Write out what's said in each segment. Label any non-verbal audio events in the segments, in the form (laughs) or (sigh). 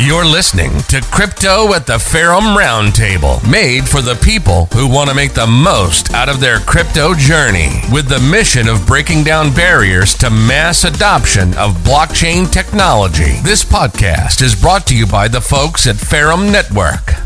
You're listening to Crypto at the Ferrum Roundtable, made for the people who want to make the most out of their crypto journey, with the mission of breaking down barriers to mass adoption of blockchain technology. This podcast is brought to you by the folks at Ferrum Network.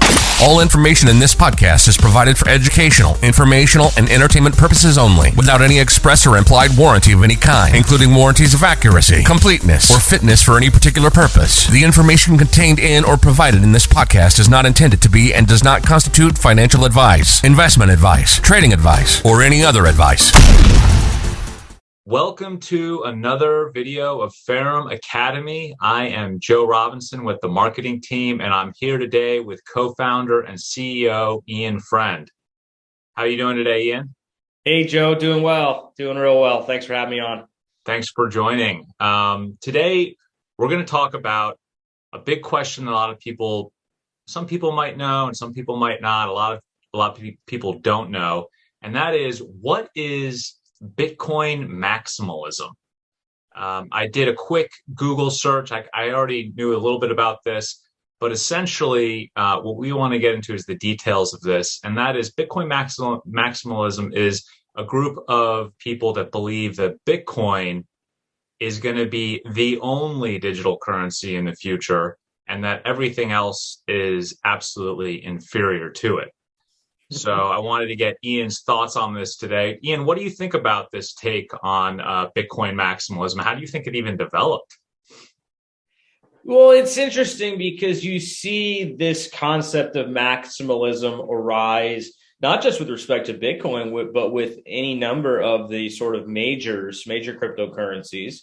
All information in this podcast is provided for educational, informational, and entertainment purposes only, without any express or implied warranty of any kind, including warranties of accuracy, completeness, or fitness for any particular purpose. The information contained in or provided in this podcast is not intended to be and does not constitute financial advice, investment advice, trading advice, or any other advice. Welcome to another video of Ferrum Academy. I am Joe Robinson with the marketing team, and I'm here today with co-founder and CEO Ian Friend. How are you doing today, Ian? Hey, Joe. Doing well. Doing real well. Thanks for having me on. Thanks for joining. Um, today, we're going to talk about a big question that a lot of people, some people might know, and some people might not. A lot of a lot of people don't know, and that is what is Bitcoin maximalism. Um, I did a quick Google search. I, I, already knew a little bit about this, but essentially, uh, what we want to get into is the details of this, and that is Bitcoin maximal, maximalism is a group of people that believe that Bitcoin is going to be the only digital currency in the future, and that everything else is absolutely inferior to it. So I wanted to get Ian's thoughts on this today. Ian, what do you think about this take on uh, Bitcoin maximalism? How do you think it even developed? Well, it's interesting because you see this concept of maximalism arise not just with respect to Bitcoin, but with any number of the sort of majors, major cryptocurrencies,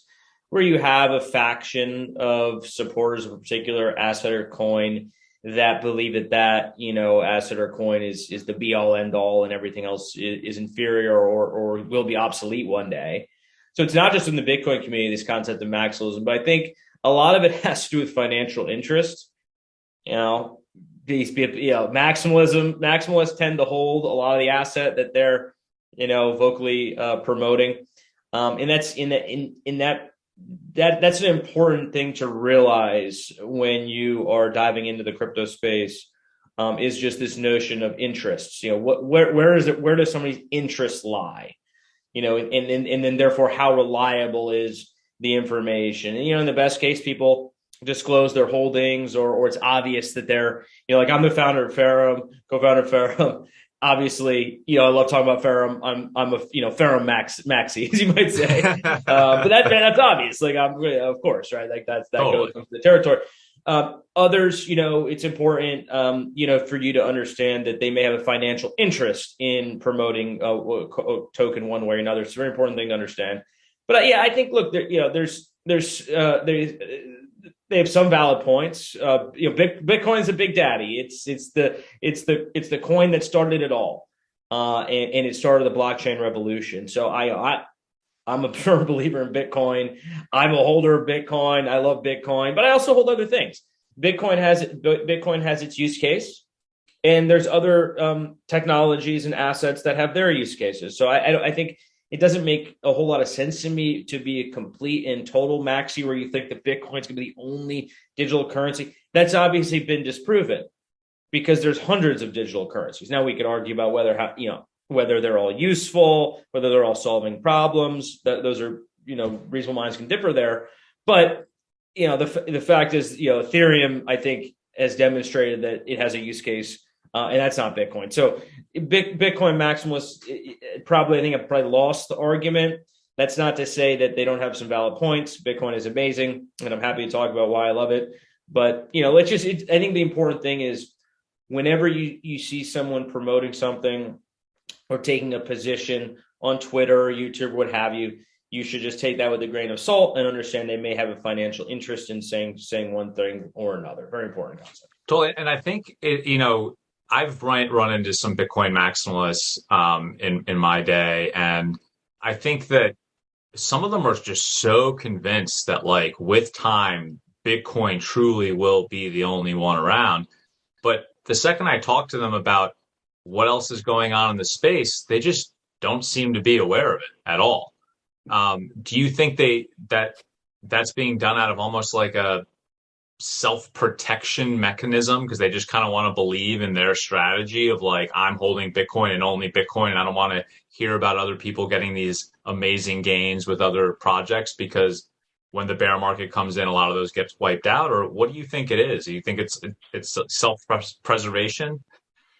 where you have a faction of supporters of a particular asset or coin that believe that that you know asset or coin is is the be all end all and everything else is, is, inferior or or will be obsolete one day. So it's not just in the Bitcoin community this concept of maximalism, but I think a lot of it (laughs) has to do with financial interest. You know, these you know maximalism maximalists tend to hold a lot of the asset that they're you know vocally uh, promoting, um, and that's in that in in that that that's an important thing to realize when you are diving into the crypto space um, is just this notion of interests. You know what where where is it where does somebody's interests lie? You know and, and and then therefore how reliable is the information? And you know in the best case people disclose their holdings or or it's obvious that they're you know like i'm the founder of ferrum co-founder of ferrum obviously, you know, I love talking about Ferrum. I'm, I'm a, you know, Ferrum Max, Maxi, (laughs) as you might say. uh, but that, that's obvious. Like, I'm, of course, right? Like, that's, that totally. goes into the territory. Um, others, you know, it's important, um, you know, for you to understand that they may have a financial interest in promoting a, a token one way or another. It's a very important thing to understand. But uh, yeah, I think, look, there, you know, there's, there's, uh, there's, they have some valid points. Uh, you know, Bitcoin is a big daddy. It's it's the it's the it's the coin that started it all, uh, and, and, it started the blockchain revolution. So I, I I'm a (laughs) firm believer in Bitcoin. I'm a holder of Bitcoin. I love Bitcoin, but I also hold other things. Bitcoin has Bitcoin has its use case, and there's other um, technologies and assets that have their use cases. So I, I, I think it doesn't make a whole lot of sense to me to be a complete and total maxi where you think that Bitcoin's going to be the only digital currency. That's obviously been disproven because there's hundreds of digital currencies. Now we could argue about whether how, you know whether they're all useful, whether they're all solving problems. That those are you know reasonable minds can differ there, but you know the the fact is you know Ethereum I think has demonstrated that it has a use case uh, and that's not Bitcoin. So Bitcoin maximalists probably, I think, I've probably lost the argument. That's not to say that they don't have some valid points. Bitcoin is amazing, and I'm happy to talk about why I love it. But you know, let's just. It, I think the important thing is whenever you you see someone promoting something or taking a position on Twitter or YouTube, what have you, you should just take that with a grain of salt and understand they may have a financial interest in saying saying one thing or another. Very important concept. Totally, and I think it, you know I've run, run into some Bitcoin maximalists um, in in my day, and I think that some of them are just so convinced that like with time, Bitcoin truly will be the only one around. But the second I talk to them about what else is going on in the space, they just don't seem to be aware of it at all. Um, do you think they that that's being done out of almost like a self protection mechanism because they just kind of want to believe in their strategy of like, I'm holding Bitcoin and only Bitcoin. And I don't want to hear about other people getting these amazing gains with other projects because when the bear market comes in, a lot of those gets wiped out. Or what do you think it is? Do you think it's it's self preservation?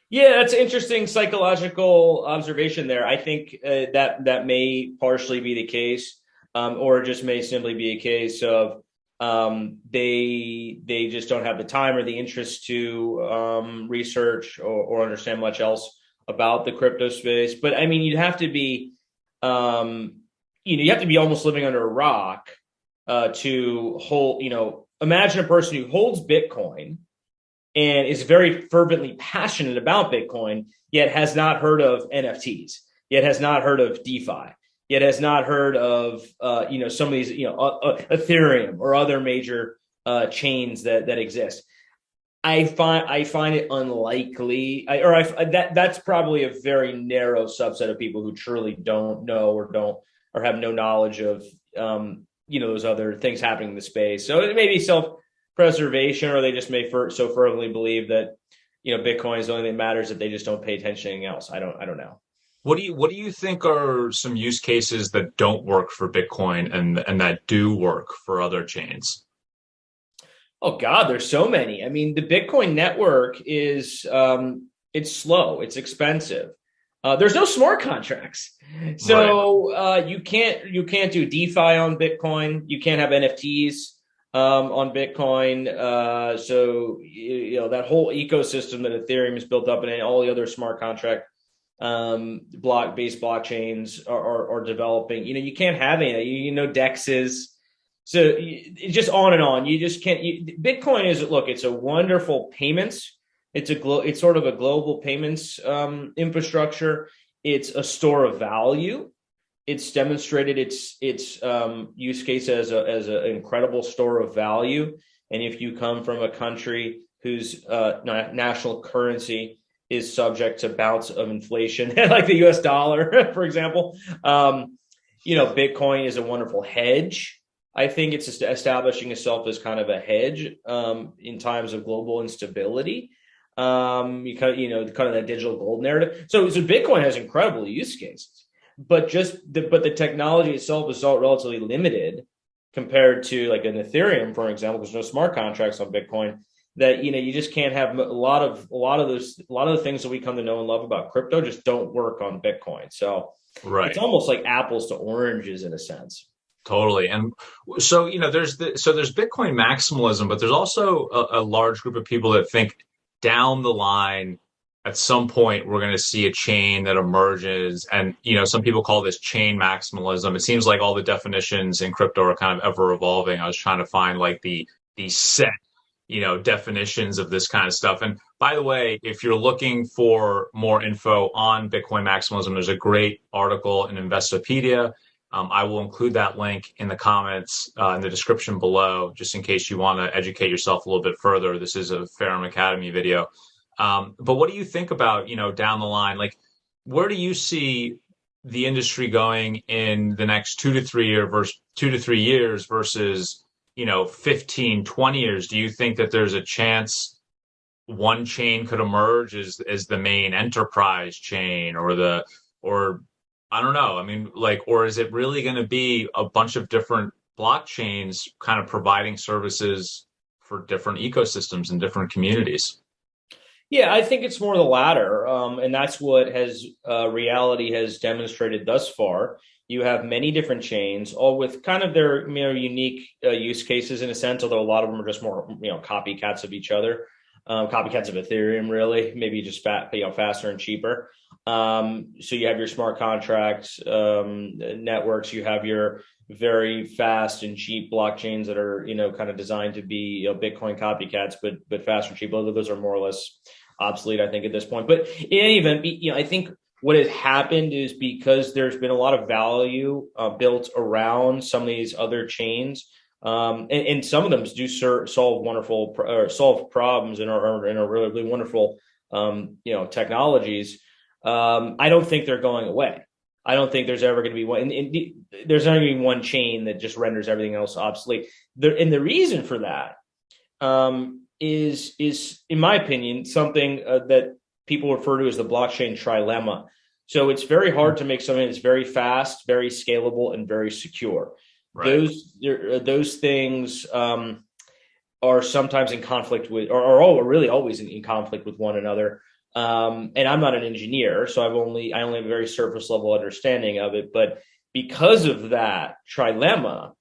Yeah, that's an interesting psychological observation there. I think uh, that that may partially be the case, um, or just may simply be a case of um, they they just don't have the time or the interest to um, research or, or, understand much else about the crypto space. But I mean, you'd have to be, um, you know, you have to be almost living under a rock uh, to hold. You know, imagine a person who holds Bitcoin and is very fervently passionate about Bitcoin, yet has not heard of NFTs, yet has not heard of DeFi, yet has not heard of uh, you know some of these you know uh, uh, Ethereum or other major uh, chains that that exist. I find I find it unlikely, I, or I, that that's probably a very narrow subset of people who truly don't know or don't or have no knowledge of um, you know those other things happening in the space. So it may be self preservation, or they just may so firmly believe that you know Bitcoin is the only thing that matters that they just don't pay attention to anything else. I don't I don't know. What do you what do you think are some use cases that don't work for Bitcoin and and that do work for other chains? Oh God, there's so many. I mean, the Bitcoin network is um, it's slow, it's expensive. Uh, there's no smart contracts, so right. uh, you can't you can't do DeFi on Bitcoin. You can't have NFTs um, on Bitcoin. Uh, so you know that whole ecosystem that Ethereum is built up and all the other smart contract um, block based blockchains are, are, are, developing. You know, you can't have any. You, you know, dexes. So it's just on and on. You just can't. You, Bitcoin is look. It's a wonderful payments. It's a glo- It's sort of a global payments um, infrastructure. It's a store of value it's demonstrated its its um, use case as a as an incredible store of value. And if you come from a country whose uh, national currency is subject to bouts of inflation, (laughs) like the U.S. dollar, (laughs) for example, um, you know, Bitcoin is a wonderful hedge. I think it's establishing itself as kind of a hedge um, in times of global instability. Um, you kind of, you know, kind of that digital gold narrative. So, so Bitcoin has incredible use cases but just the, but the technology itself is all relatively limited compared to like an Ethereum, for example, there's no smart contracts on Bitcoin. That you know you just can't have a lot of a lot of those a lot of the things that we come to know and love about crypto just don't work on Bitcoin. So right. it's almost like apples to oranges in a sense. Totally, and so you know there's the, so there's Bitcoin maximalism, but there's also a, a large group of people that think down the line at some point we're going to see a chain that emerges and you know some people call this chain maximalism it seems like all the definitions in crypto are kind of ever evolving i was trying to find like the the set you know definitions of this kind of stuff. And by the way if you're looking for more info on bitcoin maximalism there's a great article in investopedia. Um, i will include that link in the comments uh, in the description below just in case you want to educate yourself a little bit further. This is a ferrum academy video. Um, but what do you think about, you know, down the line? Like, where do you see the industry going in the next two to three year versus two to three years versus, you know, 15, 20 years? Do you think that there's a chance one chain could emerge as, as the main enterprise chain or the, or I don't know. I mean, like, or is it really going to be a bunch of different blockchains kind of providing services for different ecosystems and different communities? Yeah, I think it's more the latter, um, and that's what has uh, reality has demonstrated thus far. You have many different chains, all with kind of their you know, unique uh, use cases in a sense. Although a lot of them are just more you know copycats of each other, um, copycats of Ethereum, really, maybe just fat, you know, faster and cheaper. Um, so you have your smart contracts um, networks, you have your very fast and cheap blockchains that are you know kind of designed to be you know, Bitcoin copycats, but but faster and cheap. Although those are more or less obsolete, I think, at this point. But in any event, you know, I think what has happened is because there's been a lot of value uh, built around some of these other chains. Um, and, and, some of them do ser- solve wonderful or solve problems and are, and are really, really wonderful, um, you know, technologies. Um, I don't think they're going away. I don't think there's ever going to be one. And, and there's only one chain that just renders everything else obsolete. There, and the reason for that um, is is in my opinion something uh, that people refer to as the blockchain trilemma. So it's very hard to make something that's very fast, very scalable, and very secure. Right. Those those things um, are sometimes in conflict with, or are all really always in, in conflict with one another. Um, and I'm not an engineer, so I've only I only have a very surface level understanding of it. But because of that trilemma,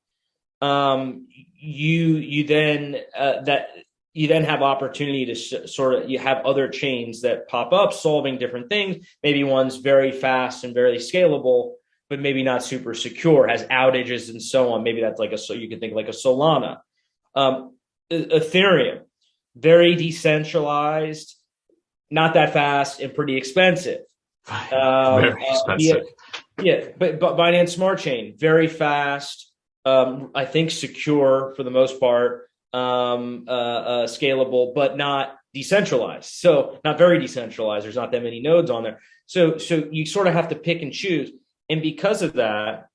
um, you you then uh, that you then have opportunity to sh- sort of you have other chains that pop up solving different things. Maybe one's very fast and very scalable, but maybe not super secure, has outages and so on. Maybe that's like a so you could think like a Solana, um, Ethereum, very decentralized, not that fast and pretty expensive. Um, very expensive. Uh, yeah, yeah, but, but Binance Smart Chain, very fast. Um, I think secure for the most part um, uh, uh, scalable, but not decentralized. So not very decentralized. There's not that many nodes on there. So so you sort of have to pick and choose. And because of that,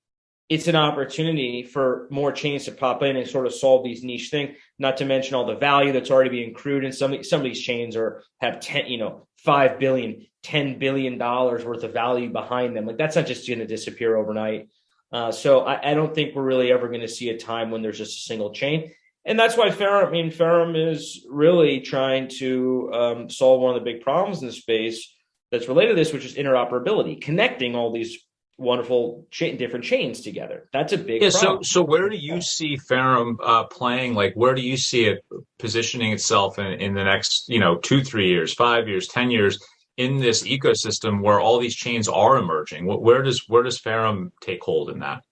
it's an opportunity for more chains to pop in and sort of solve these niche things. Not to mention all the value that's already being accrued. And some some of these chains are have ten, you know, five billion, ten billion dollars worth of value behind them. Like that's not just going to disappear overnight. Uh, so I, I, don't think we're really ever going to see a time when there's just a single chain and that's why Ferrum, I mean, Ferrum is really trying to um, solve one of the big problems in the space that's related to this, which is interoperability, connecting all these wonderful cha- different chains together. That's a big yeah. Problem. So, so where do you see Ferrum uh, playing? Like, where do you see it positioning itself in, in the next, you know, two, three years, five years, ten years in this ecosystem where all these chains are emerging? Where does where does Ferrum take hold in that?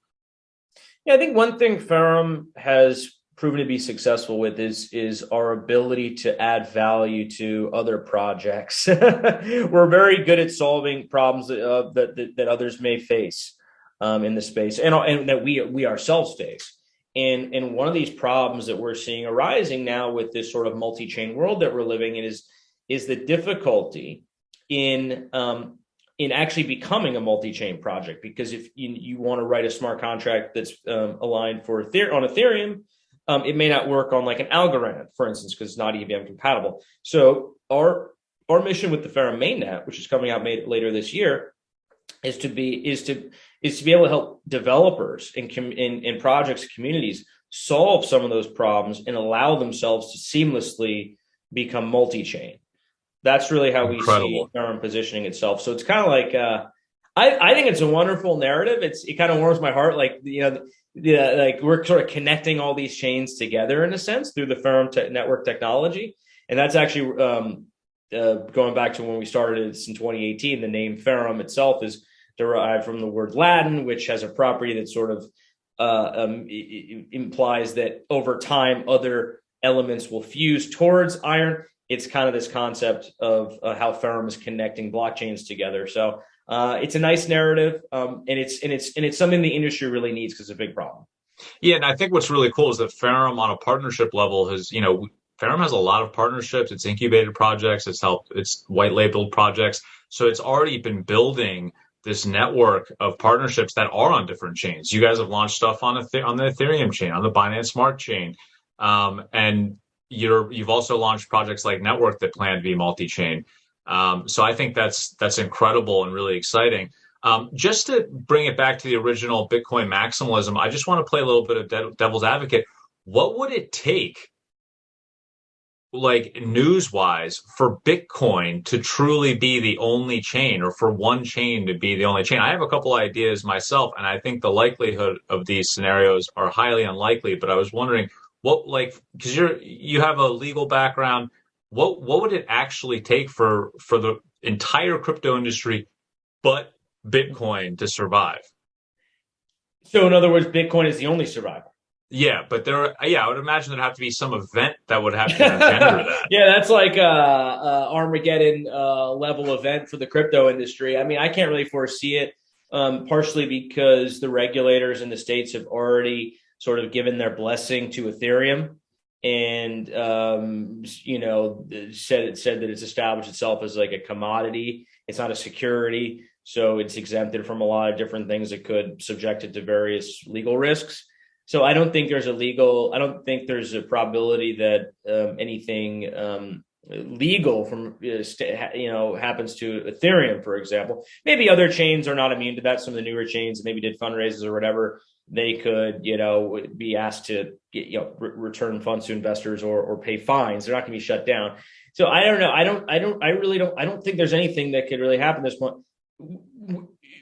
Yeah, I think one thing Ferrum has proven to be successful with is is our ability to add value to other projects. (laughs) We're very good at solving problems that, uh, that, that, that others may face um, in the space, and and that we we ourselves face. And and one of these problems that we're seeing arising now with this sort of multi-chain world that we're living in is is the difficulty in um, in actually becoming a multi-chain project because if you, you want to write a smart contract that's um, aligned for Ether- on Ethereum, um, it may not work on like an Algorand, for instance, because it's not EVM compatible. So our our mission with the Ferrum mainnet, which is coming out later this year, is to be is to is to be able to help developers in in, in projects communities solve some of those problems and allow themselves to seamlessly become multi-chain. That's really how Incredible. we see Ferrum positioning itself. So it's kind of like uh, I, I think it's a wonderful narrative. It's it kind of warms my heart. Like you know, yeah, like we're sort of connecting all these chains together in a sense through the Ferrum te- network technology, and that's actually um, uh, going back to when we started this in 2018. The name Ferrum itself is derived from the word Latin, which has a property that sort of uh, um, implies that over time other elements will fuse towards iron. It's kind of this concept of uh, how Ferrum is connecting blockchains together. So uh, it's a nice narrative, um, and it's and it's and it's something the industry really needs because it's a big problem. Yeah, and I think what's really cool is that Ferrum on a partnership level has, you know, Ferrum has a lot of partnerships. It's incubated projects. It's helped. It's white labeled projects. So it's already been building this network of partnerships that are on different chains. You guys have launched stuff on a on the Ethereum chain, on the Binance Smart chain, um, and you're you've also launched projects like Network that plan to be multi-chain. Um, so I think that's that's incredible and really exciting. Um, just to bring it back to the original Bitcoin maximalism, I just want to play a little bit of de- devil's advocate. What would it take, like news wise, for Bitcoin to truly be the only chain or for one chain to be the only chain? I have a couple ideas myself, and I think the likelihood of these scenarios are highly unlikely. But I was wondering what, like, because you're you have a legal background what what would it actually take for for the entire crypto industry but bitcoin to survive? So in other words bitcoin is the only survivor. Yeah but there yeah i would imagine there'd have to be some event that would have to engender (laughs) that. Yeah that's like a, a armageddon uh, level event for the crypto industry. I mean i can't really foresee it um, partially because the regulators in the states have already sort of given their blessing to ethereum and um, you know said it said that it's established itself as like a commodity. It's not a security, so it's exempted from a lot of different things that could subject it to various legal risks. So I don't think there's a legal. I don't think there's a probability that um, anything um, legal from uh, you know happens to Ethereum, for example. Maybe other chains are not immune to that. Some of the newer chains maybe did fundraisers or whatever. They could you know be asked to get, you know re- return funds to investors or or pay fines. They're not going to be shut down. So I don't know. I don't. I don't. I really don't. I don't think there's anything that could really happen this point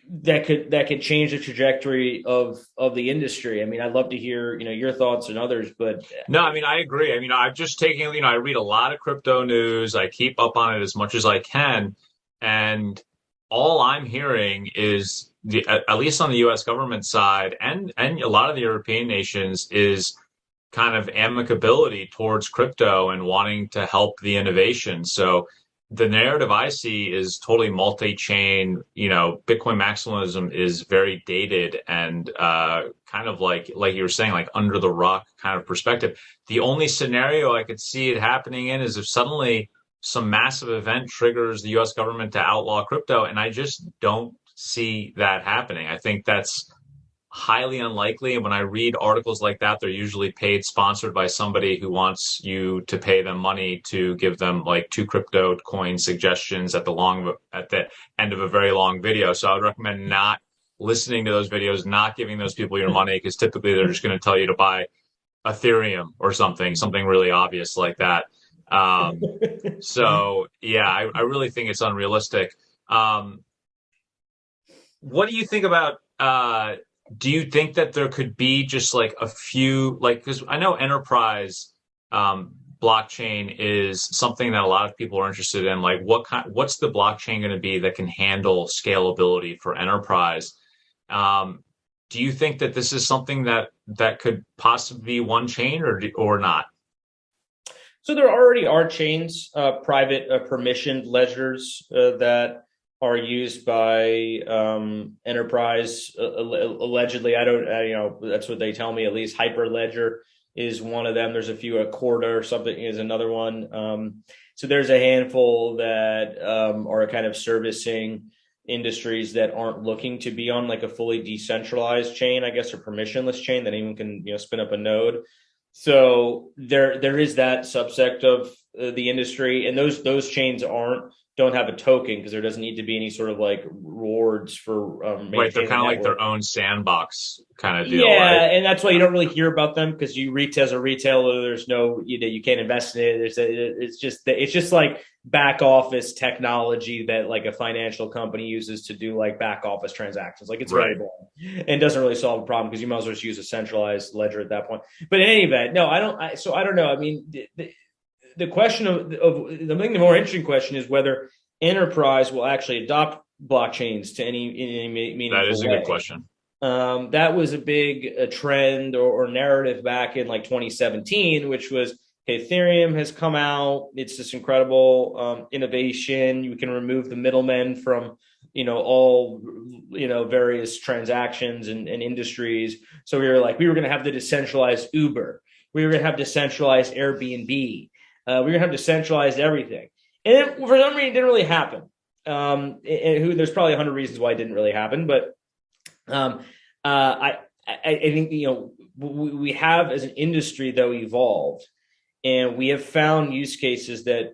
that could that could change the trajectory of of the industry. I mean, I'd love to hear you know your thoughts and others, but no, I mean, I agree. I mean, I've just taken you know I read a lot of crypto news. I keep up on it as much as I can, and all I'm hearing is the at least on the U.S. government side and and a lot of the European nations is kind of amicability towards crypto and wanting to help the innovation. So the narrative I see is totally multi-chain. You know, Bitcoin maximalism is very dated and uh, kind of like like you were saying, like under the rock kind of perspective. The only scenario I could see it happening in is if suddenly some massive event triggers the U.S. government to outlaw crypto, and I just don't see that happening. I think that's highly unlikely. And when I read articles like that, they're usually paid, sponsored by somebody who wants you to pay them money to give them like two crypto coin suggestions at the long at the end of a very long video. So I would recommend not listening to those videos, not giving those people your money because typically they're just going to tell you to buy Ethereum or something, something really obvious like that. Um, so yeah, I, I, really think it's unrealistic. Um, what do you think about uh, do you think that there could be just like a few like because i know enterprise um, blockchain is something that a lot of people are interested in like what kind what's the blockchain going to be that can handle scalability for enterprise? Um, do you think that this is something that that could possibly be one chain or or not? So there already are chains uh, private uh, permissioned ledgers uh, that are used by um, enterprise uh, allegedly. I don't, I, you know, that's what they tell me. At least Hyperledger is one of them. There's a few. A Corda or something is another one. Um, so there's a handful that um, are kind of servicing industries that aren't looking to be on like a fully decentralized chain, I guess, or permissionless chain that anyone can you know spin up a node. So there there is that subsect of uh, the industry, and those those chains aren't don't have a token because there doesn't need to be any sort of like rewards for um, right. They're kind of like their own sandbox kind of deal. Yeah, right? and that's why you don't really hear about them because you retail as a retailer. There's no you know you can't invest in it. There's a, it's just it's just like back office technology that like a financial company uses to do like back office transactions. Like it's right. very boring and doesn't really solve a problem because you might as well just use a centralized ledger at that point. But in any event, no, I don't. I, so I don't know. I mean. The, the, the question of, of the thing, the more interesting question is whether enterprise will actually adopt blockchains to any, any meaningful That is a way. good question. Um, that was a big a trend or, or, narrative back in like 2017, which was Ethereum has come out. It's this incredible um, innovation. You can remove the middlemen from you know all you know various transactions and, and industries. So we were like, we were going to have the decentralized Uber. We were going to have decentralized Airbnb. Uh, we are going to have decentralized everything. And it, for some reason, it didn't really happen. Um, and who there's probably a hundred reasons why it didn't really happen, but um, uh, I, I, I think you know we, we have as an industry though evolved, and we have found use cases that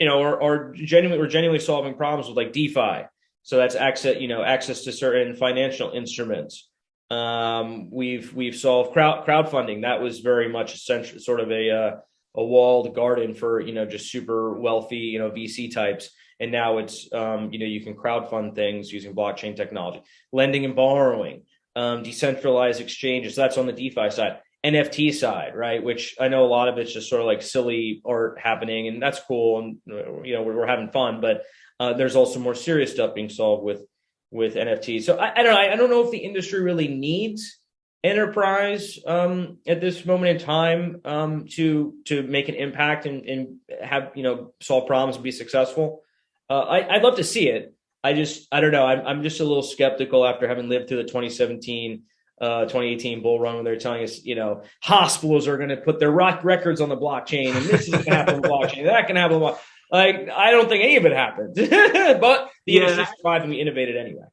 you know are, are genuinely we're genuinely solving problems with like DeFi. So that's access, you know, access to certain financial instruments. Um, we've we've solved crowd crowdfunding. That was very much essential, sort of a uh, a walled garden for you know just super wealthy you know VC types, and now it's um, you know you can crowdfund things using blockchain technology, lending and borrowing, um, decentralized exchanges. So that's on the DeFi side. NFT side, right? Which I know a lot of it's just sort of like silly art happening, and that's cool, and you know we're, we're having fun. But uh, there's also more serious stuff being solved with with NFTs. So I, I don't know. I, I don't know if the industry really needs enterprise um, at this moment in time um, to to make an impact and, and have you know solve problems and be successful. Uh, I, would love to see it. I just I don't know. I'm I'm just a little skeptical after having lived through the 2017. Uh, 2018 bull run when they're telling us, you know, hospitals are going to put their rock records on the blockchain and this is going to happen blockchain, that can happen Like, I don't think any of it happened, (laughs) but the yeah. industry survived and we innovated anyway.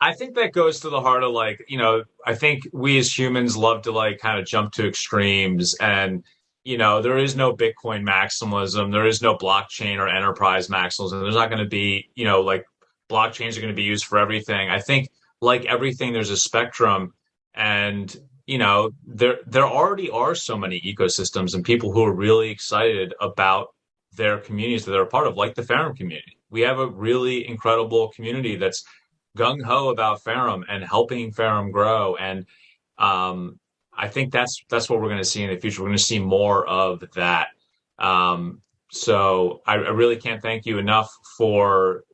I think that goes to the heart of like, you know, I think we as humans love to like kind of jump to extremes and you know, there is no Bitcoin maximalism, there is no blockchain or enterprise maximalism. There's not going to be, you know, like blockchains are going to be used for everything. I think like everything there's a spectrum and you know, there there already are so many ecosystems and people who are really excited about their communities that they're a part of, like the Ferrum community. We have a really incredible community that's gung ho about Ferrum and helping Ferrum grow. And um, I think that's that's what we're going to see in the future. We're going to see more of that. Um, so I, I, really can't thank you enough for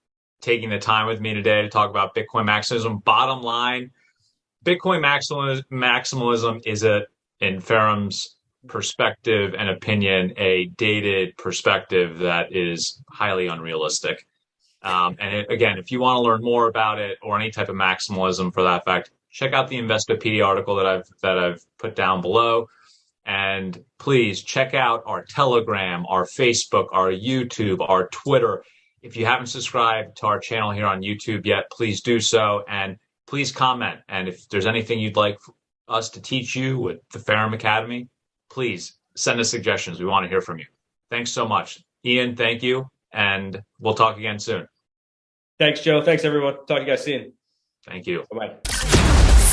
taking the time with me today to talk about Bitcoin maximalism. Bottom line, Bitcoin maximalism, maximalism is a in Ferrum's perspective and opinion a dated perspective that is highly unrealistic. Um, and it, again, if you want to learn more about it or any type of maximalism for that fact, check out the Investopedia article that I've that I've put down below. And please check out our Telegram, our Facebook, our YouTube, our Twitter. If you haven't subscribed to our channel here on YouTube yet, please do so. And please comment. And if there's anything you'd like us to teach you with the Ferrum Academy, please send us suggestions. We want to hear from you. Thanks so much. Ian, thank you. And we'll talk again soon. Thanks, Joe. Thanks, everyone. Talk to you guys soon. Thank you. Bye bye.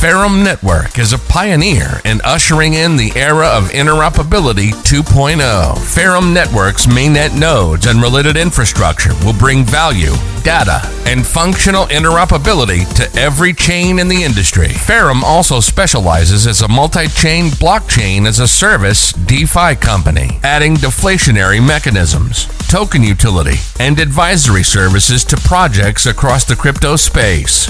Ferrum Network is a pioneer in ushering in the era of interoperability 2.0. Ferrum Network's mainnet nodes and related infrastructure will bring value, data, and functional interoperability to every chain in the industry. Ferrum also specializes as a multi-chain blockchain as a service DeFi company, adding deflationary mechanisms, token utility, and advisory services to projects across the crypto space.